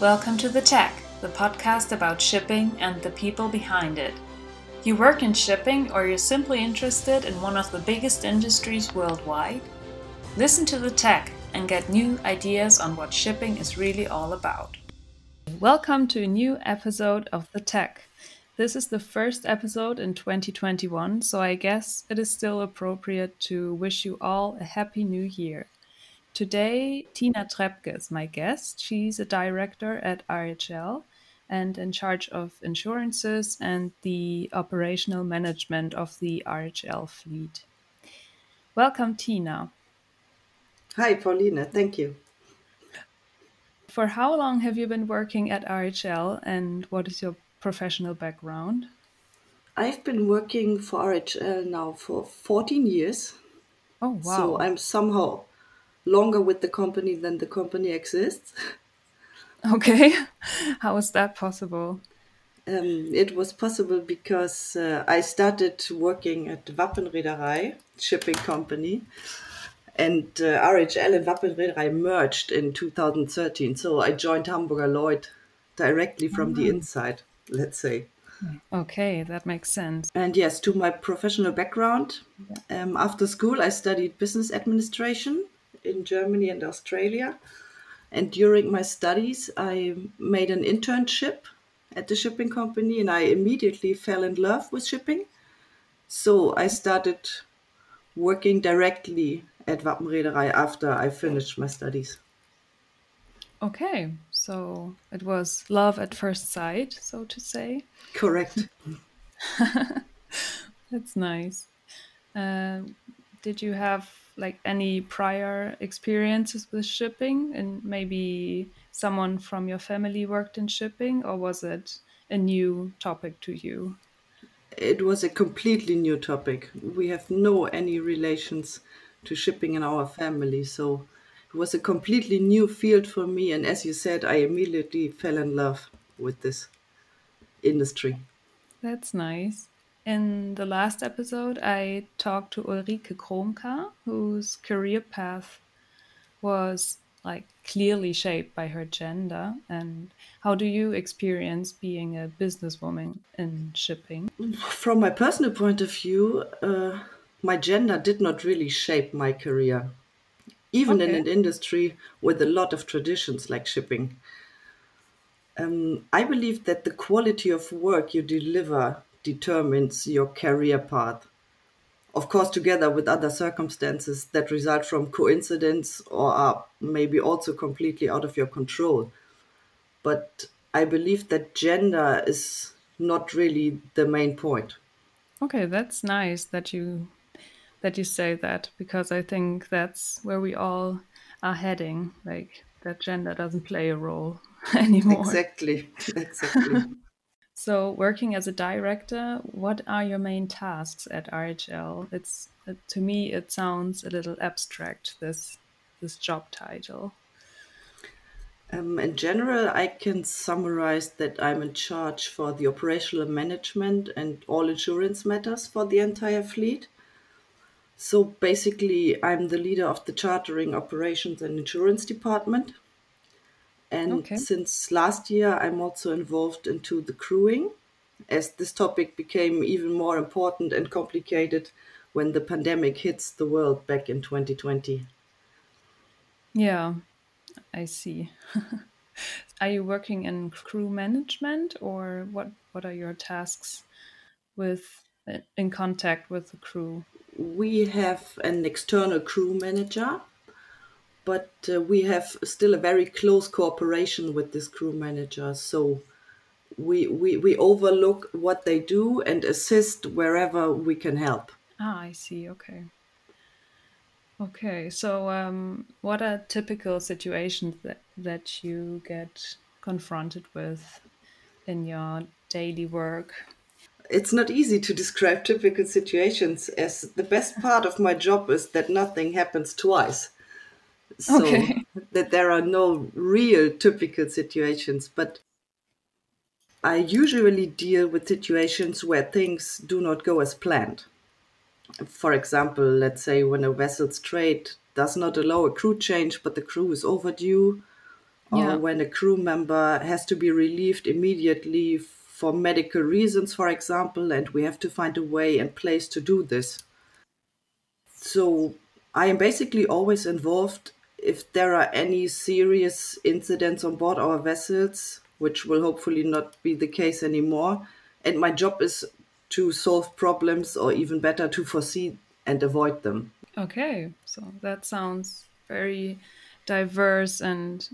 Welcome to The Tech, the podcast about shipping and the people behind it. You work in shipping or you're simply interested in one of the biggest industries worldwide? Listen to The Tech and get new ideas on what shipping is really all about. Welcome to a new episode of The Tech. This is the first episode in 2021, so I guess it is still appropriate to wish you all a happy new year. Today, Tina Trepke is my guest. She's a director at RHL and in charge of insurances and the operational management of the RHL fleet. Welcome, Tina. Hi, Paulina. Thank you. For how long have you been working at RHL and what is your professional background? I've been working for RHL now for 14 years. Oh, wow. So I'm somehow longer with the company than the company exists. Okay. How is that possible? Um, it was possible because uh, I started working at Wappenreederei shipping company, and uh, RHL and Wappenreederei merged in 2013. So I joined Hamburger Lloyd directly from the inside, let's say. Okay, that makes sense. And yes, to my professional background, um, after school I studied business administration in Germany and Australia. And during my studies, I made an internship at the shipping company and I immediately fell in love with shipping. So I started working directly at Wappenreederei after I finished my studies. Okay, so it was love at first sight, so to say. Correct. That's nice. Uh, did you have like any prior experiences with shipping? And maybe someone from your family worked in shipping or was it a new topic to you? It was a completely new topic. We have no any relations to shipping in our family so it was a completely new field for me and as you said i immediately fell in love with this industry. That's nice in the last episode, I talked to Ulrike Kromka, whose career path was like clearly shaped by her gender. And how do you experience being a businesswoman in shipping? From my personal point of view, uh, my gender did not really shape my career, even okay. in an industry with a lot of traditions like shipping. Um, I believe that the quality of work you deliver determines your career path. Of course, together with other circumstances that result from coincidence or are maybe also completely out of your control. But I believe that gender is not really the main point. Okay, that's nice that you that you say that because I think that's where we all are heading. Like that gender doesn't play a role anymore. Exactly. Exactly. So, working as a director, what are your main tasks at RHL? It's to me, it sounds a little abstract. This this job title. Um, in general, I can summarize that I'm in charge for the operational management and all insurance matters for the entire fleet. So basically, I'm the leader of the chartering operations and insurance department. And okay. since last year, I'm also involved into the crewing, as this topic became even more important and complicated when the pandemic hits the world back in 2020. Yeah, I see. are you working in crew management, or what? What are your tasks with in contact with the crew? We have an external crew manager but uh, we have still a very close cooperation with this crew manager. So we, we, we overlook what they do and assist wherever we can help. Ah, I see. Okay. Okay. So, um, what are typical situations that, that you get confronted with in your daily work? It's not easy to describe typical situations, as the best part of my job is that nothing happens twice so okay. that there are no real typical situations but i usually deal with situations where things do not go as planned for example let's say when a vessel's trade does not allow a crew change but the crew is overdue or when a crew member has to be relieved immediately for medical reasons, for example, and we have to find a way and place to do this. So I am basically always involved if there are any serious incidents on board our vessels, which will hopefully not be the case anymore. And my job is to solve problems or even better to foresee and avoid them. Okay, so that sounds very diverse and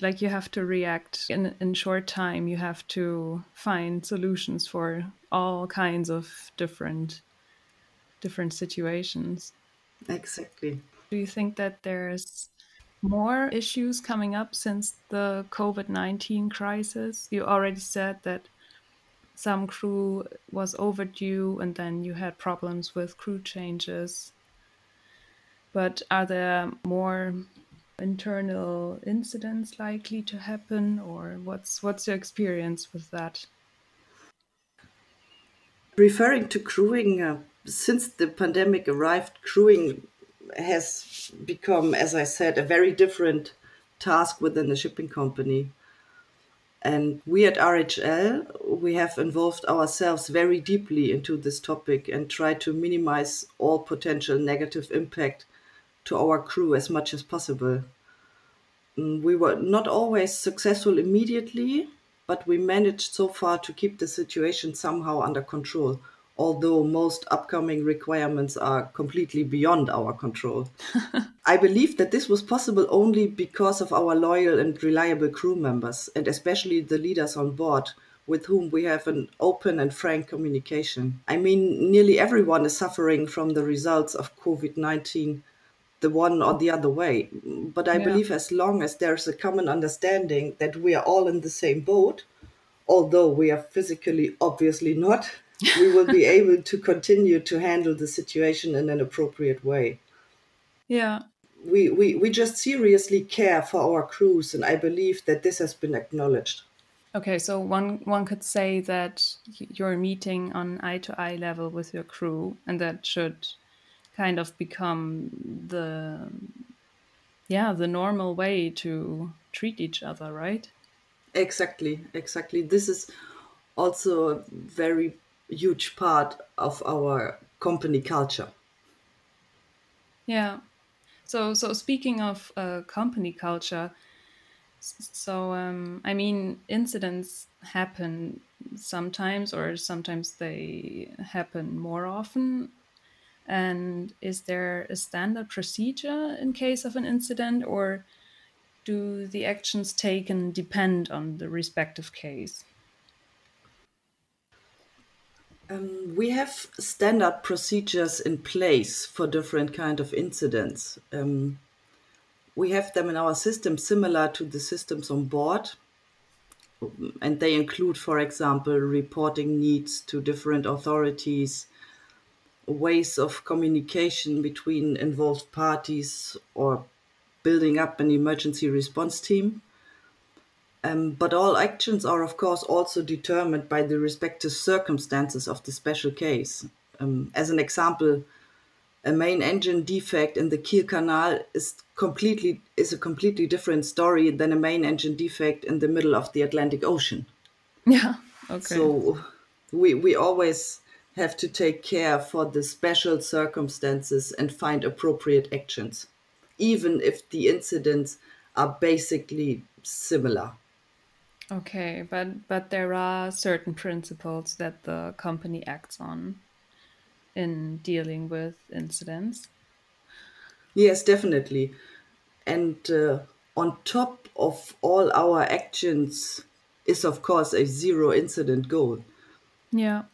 like you have to react in in short time you have to find solutions for all kinds of different different situations exactly do you think that there's more issues coming up since the covid-19 crisis? You already said that some crew was overdue and then you had problems with crew changes. But are there more internal incidents likely to happen or what's what's your experience with that? Referring to crewing uh, since the pandemic arrived crewing has become as i said a very different task within the shipping company and we at rhl we have involved ourselves very deeply into this topic and try to minimize all potential negative impact to our crew as much as possible. Mm, we were not always successful immediately, but we managed so far to keep the situation somehow under control, although most upcoming requirements are completely beyond our control. I believe that this was possible only because of our loyal and reliable crew members, and especially the leaders on board, with whom we have an open and frank communication. I mean, nearly everyone is suffering from the results of COVID 19 the one or the other way. But I yeah. believe as long as there's a common understanding that we are all in the same boat, although we are physically obviously not, we will be able to continue to handle the situation in an appropriate way. Yeah. We, we, we just seriously care for our crews, and I believe that this has been acknowledged. Okay, so one one could say that you're meeting on eye to eye level with your crew, and that should kind of become the yeah the normal way to treat each other right exactly exactly this is also a very huge part of our company culture. Yeah. So so speaking of uh, company culture so um, i mean incidents happen sometimes or sometimes they happen more often. And is there a standard procedure in case of an incident, or do the actions taken depend on the respective case? Um, we have standard procedures in place for different kind of incidents. Um, we have them in our system similar to the systems on board and they include for example reporting needs to different authorities ways of communication between involved parties or building up an emergency response team. Um, but all actions are, of course, also determined by the respective circumstances of the special case. Um, as an example, a main engine defect in the Kiel Canal is completely is a completely different story than a main engine defect in the middle of the Atlantic Ocean. Yeah. Okay. So we we always have to take care for the special circumstances and find appropriate actions, even if the incidents are basically similar. Okay, but but there are certain principles that the company acts on in dealing with incidents. Yes, definitely. And uh, on top of all our actions is, of course, a zero incident goal. Yeah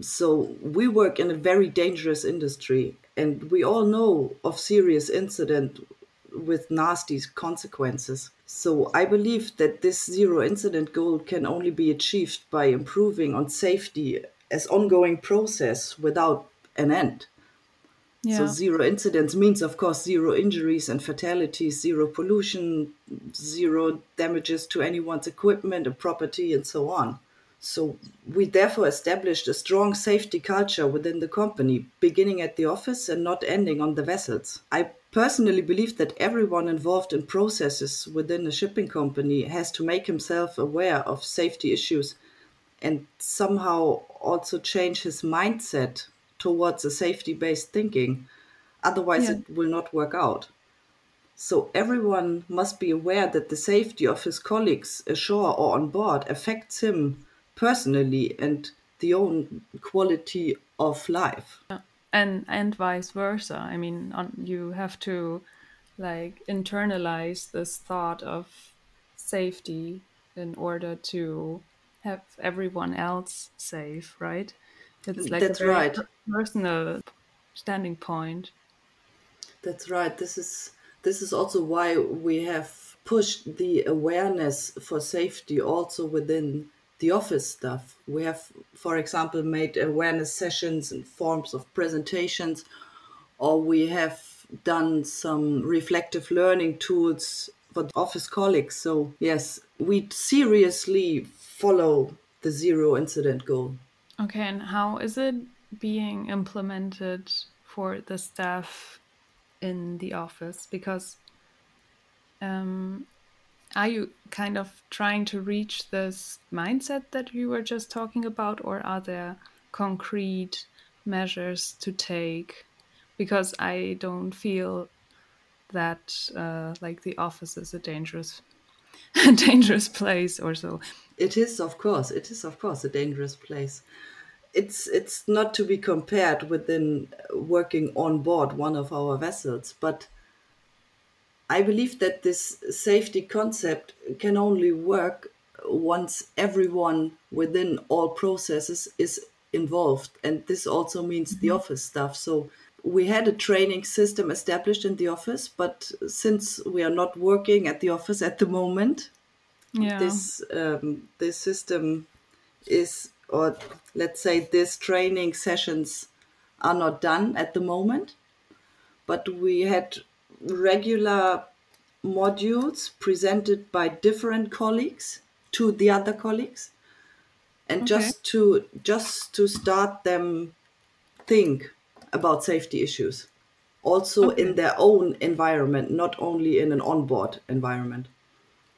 so we work in a very dangerous industry and we all know of serious incident with nasty consequences so i believe that this zero incident goal can only be achieved by improving on safety as ongoing process without an end yeah. so zero incidents means of course zero injuries and fatalities zero pollution zero damages to anyone's equipment and property and so on so we therefore established a strong safety culture within the company, beginning at the office and not ending on the vessels. I personally believe that everyone involved in processes within a shipping company has to make himself aware of safety issues and somehow also change his mindset towards a safety based thinking. Otherwise, Yeah. it will not work out. So, everyone must be aware that the safety of his colleagues ashore or on board affects him personally and the own quality of life. And and vice versa i mean on, you have to like internalize this thought of safety in order to have everyone else safe right it's like That's right. personal standing point That's right. This is this is also why we have pushed the awareness for safety also within the office stuff. We have, for example, made awareness sessions in forms of presentations, or we have done some reflective learning tools for office colleagues. So yes, we seriously follow the zero incident goal. okay and how is it being implemented for the staff in the office because um, are you kind of trying to reach this mindset that you were just talking about or are there concrete measures to take? Because i don't feel that uh, like the office is a dangerous dangerous place or so. It is, of course, it is, of course, a dangerous place. It's it's not to be compared within working on board one of our vessels, but I believe that this safety concept can only work once everyone within all processes is involved, and this also means the office staff. So we had a training system established in the office, but since we are not working at the office at the moment, yeah this um, this system is or let's say this training sessions are not done at the moment but we had regular modules presented by different colleagues to the other colleagues and Okay. just to just to start them think about safety issues also in their own environment not only in an onboard environment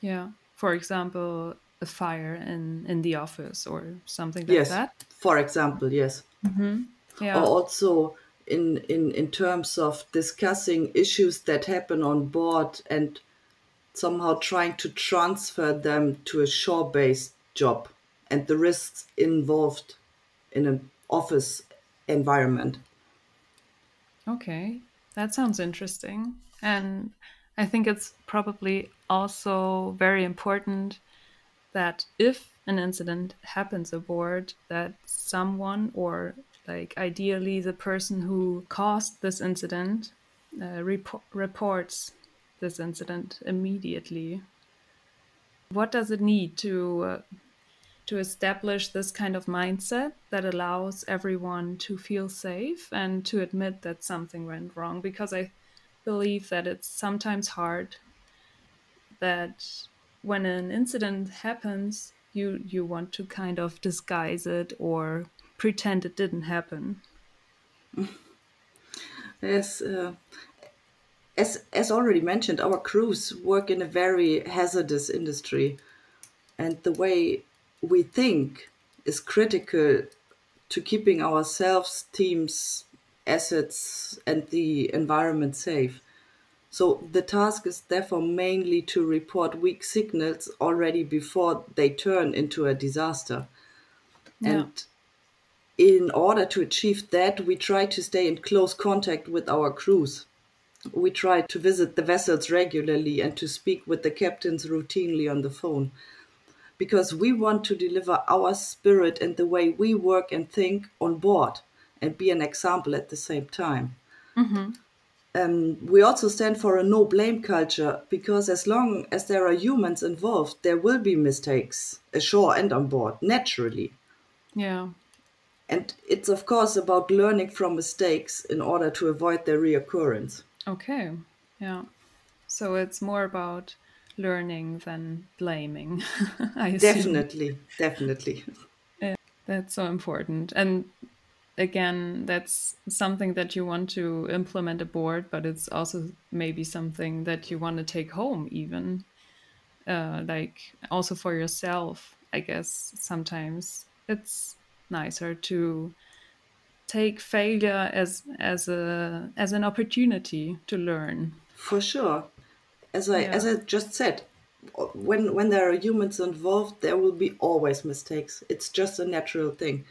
Yeah. For example, a fire in in the office or something like yes that. for example yes mm -hmm. Yeah. or also in, in in terms of discussing issues that happen on board and somehow trying to transfer them to a shore-based job and the risks involved in an office environment Okay. That sounds interesting. And I think it's probably also very important that if an incident happens aboard, that someone or like ideally the person who caused this incident uh, repo- reports this incident immediately. What does it need to uh, to establish this kind of mindset that allows everyone to feel safe and to admit that something went wrong because i believe that it's sometimes hard that when an incident happens you you want to kind of disguise it or pretend it didn't happen yes uh, as as already mentioned our crews work in a very hazardous industry and the way we think is critical to keeping ourselves, teams, assets, and the environment safe. So the task is therefore mainly to report weak signals already before they turn into a disaster. Yeah. And in order to achieve that, we try to stay in close contact with our crews. We try to visit the vessels regularly and to speak with the captains routinely on the phone because we want to deliver our spirit and the way we work and think on board and be an example at the same time. Um, we also stand for a no blame culture because as long as there are humans involved, there will be mistakes ashore and on board, naturally. yeah And it's, of course, about learning from mistakes in order to avoid their reoccurrence. okay yeah so it's more about learning than blaming i. Definitely, definitely. That's so important. And again, that's something that you want to implement aboard, but it's also maybe something that you want to take home, even uh, like also for yourself. I guess sometimes it's nicer to take failure as as a as an opportunity to learn. For sure, as I yeah. as I just said, when when there are humans involved, there will be always mistakes. It's just a natural thing,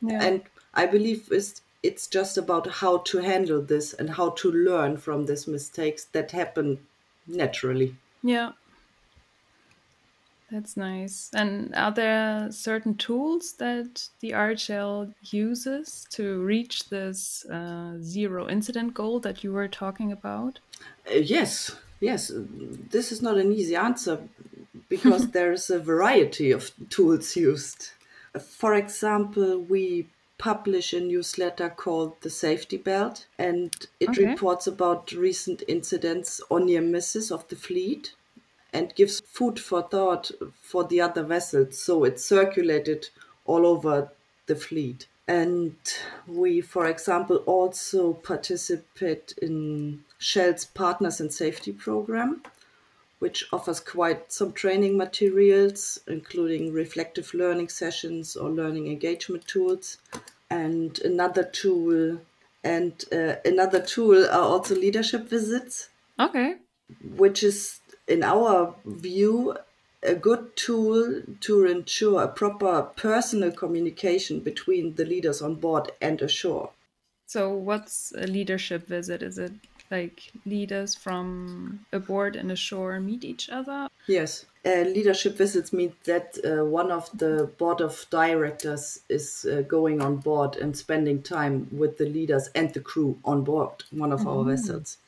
yeah. and I believe it's it's just about how to handle this and how to learn from these mistakes that happen naturally. Yeah. That's nice. And are there certain tools that the RHL uses to reach this uh, zero incident goal that you were talking about? Uh, yes, yes. This is not an easy answer because there is a variety of tools used. For example, we publish a newsletter called The Safety Belt, and it okay. reports about recent incidents or near misses of the fleet and gives food for thought for the other vessels. So it circulated all over the fleet. And we, for example, also participate in Shell's Partners in Safety program, which offers quite some training materials, including reflective learning sessions or learning engagement tools. And another tool, and uh, another tool are also leadership visits. Okay. Which is, in our view, a good tool to ensure a proper personal communication between the leaders on board and ashore. So, what's a leadership visit? Is it like leaders from aboard and ashore meet each other? Yes. Uh, leadership visits mean that uh, one of the board of directors is uh, going on board and spending time with the leaders and the crew on board one of our mm-hmm. vessels.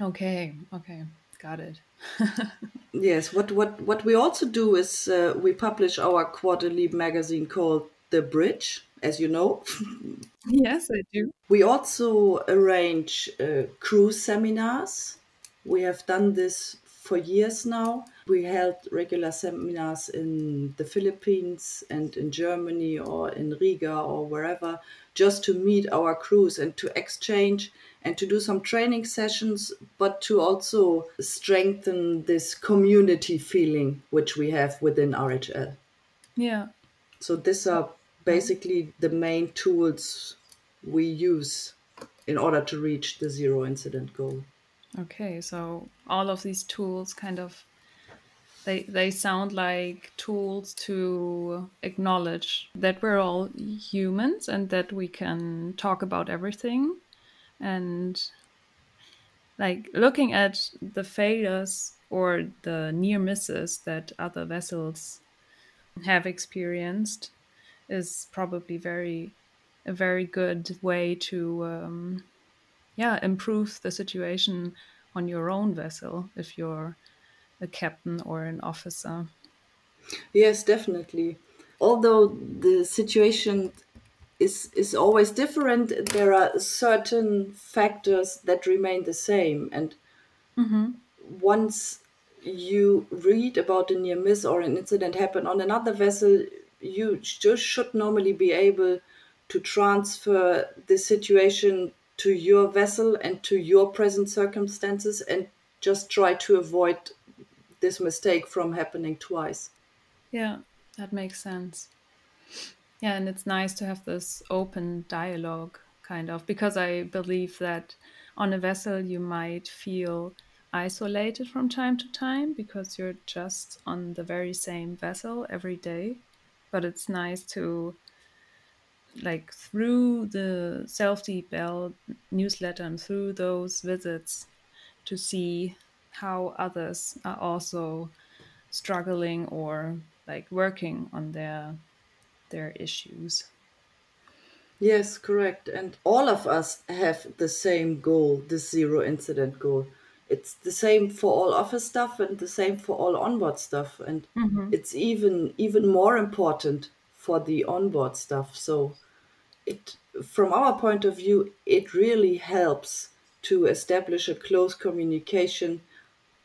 Okay, okay, got it. yes, what, what, what we also do is uh, we publish our quarterly magazine called The Bridge as you know. yes, I do. We also arrange uh, cruise seminars. We have done this for years now. We held regular seminars in the Philippines and in Germany or in Riga or wherever just to meet our crews and to exchange and to do some training sessions, but to also strengthen this community feeling which we have within RHL. Yeah. So these are basically the main tools we use in order to reach the zero incident goal. Okay, so all of these tools kind of they they sound like tools to acknowledge that we're all humans and that we can talk about everything. And like looking at the failures or the near misses that other vessels have experienced is probably very a very good way to um, yeah improve the situation on your own vessel if you're a captain or an officer? Yes definitely. Although the situation is is always different there are certain factors that remain the same. And mm-hmm. once you read about a near miss or an incident happen on another vessel you just should normally be able to transfer the situation to your vessel and to your present circumstances and just try to avoid this mistake from happening twice. Yeah, that makes sense. Yeah, and it's nice to have this open dialogue, kind of, because I believe that on a vessel you might feel isolated from time to time because you're just on the very same vessel every day but it's nice to like through the Safety Belt newsletter and through those visits to see how others are also struggling or like working on their their issues. Yes correct. And all of us have the same goal the zero incident goal. It's the same for all office stuff and the same for all onboard stuff. And mm-hmm. it's even even more important for the onboard stuff. So it from our point of view it really helps to establish a close communication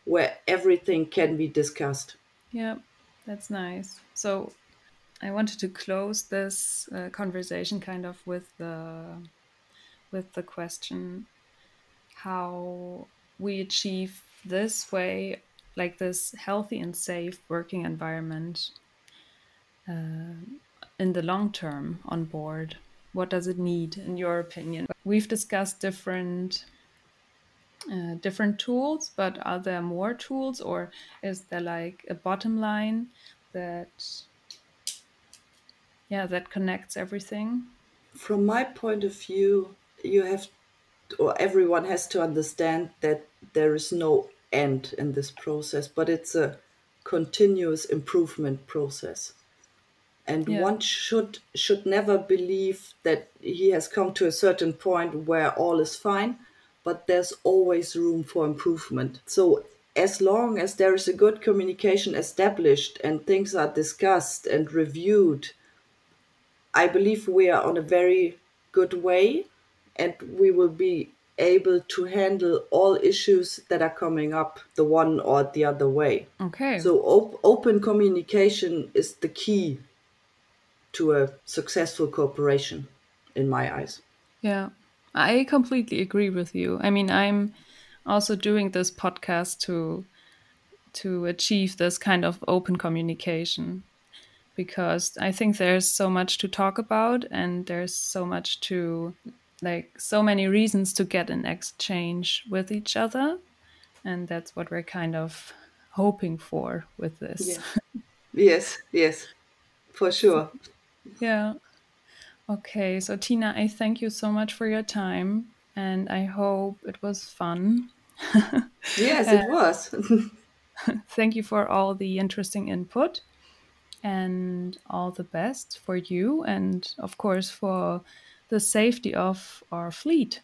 where everything can be discussed yeah that's nice so I wanted to close this uh, conversation kind of with the with the question how we achieve this way, like this healthy and safe working environment uh, in the long term on board. What does it need, in your opinion? We've discussed different uh, different tools, but are there more tools, or is there like a bottom line that yeah that connects everything? From my point of view, you have or everyone has to understand that there is no end in this process, but it's a continuous improvement process. And yeah. one should should never believe that he has come to a certain point where all is fine, but there's always room for improvement. So as long as there is a good communication established and things are discussed and reviewed, I believe we are on a very good way and we will be able to handle all issues that are coming up the one or the other way. Okay. So op- open communication is the key to a successful cooperation in my eyes. Yeah. I completely agree with you. I mean, I'm also doing this podcast to to achieve this kind of open communication because I think there's so much to talk about and there's so much to like so many reasons to get an exchange with each other. And that's what we're kind of hoping for with this. Yeah. yes yes. For sure. Yeah okay so tina i thank you so much for your time and i hope it was fun yes it was thank you for all the interesting input and all the best for you and of course for the safety of our fleet.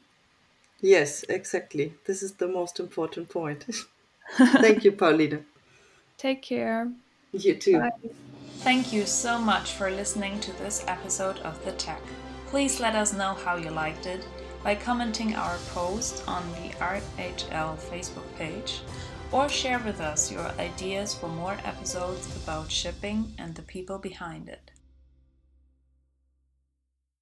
Yes, exactly. This is the most important point. Thank you, Paulina. Take care. You too. Bye. Thank you so much for listening to this episode of The Tech. Please let us know how you liked it by commenting our post on the RHL Facebook page or share with us your ideas for more episodes about shipping and the people behind it.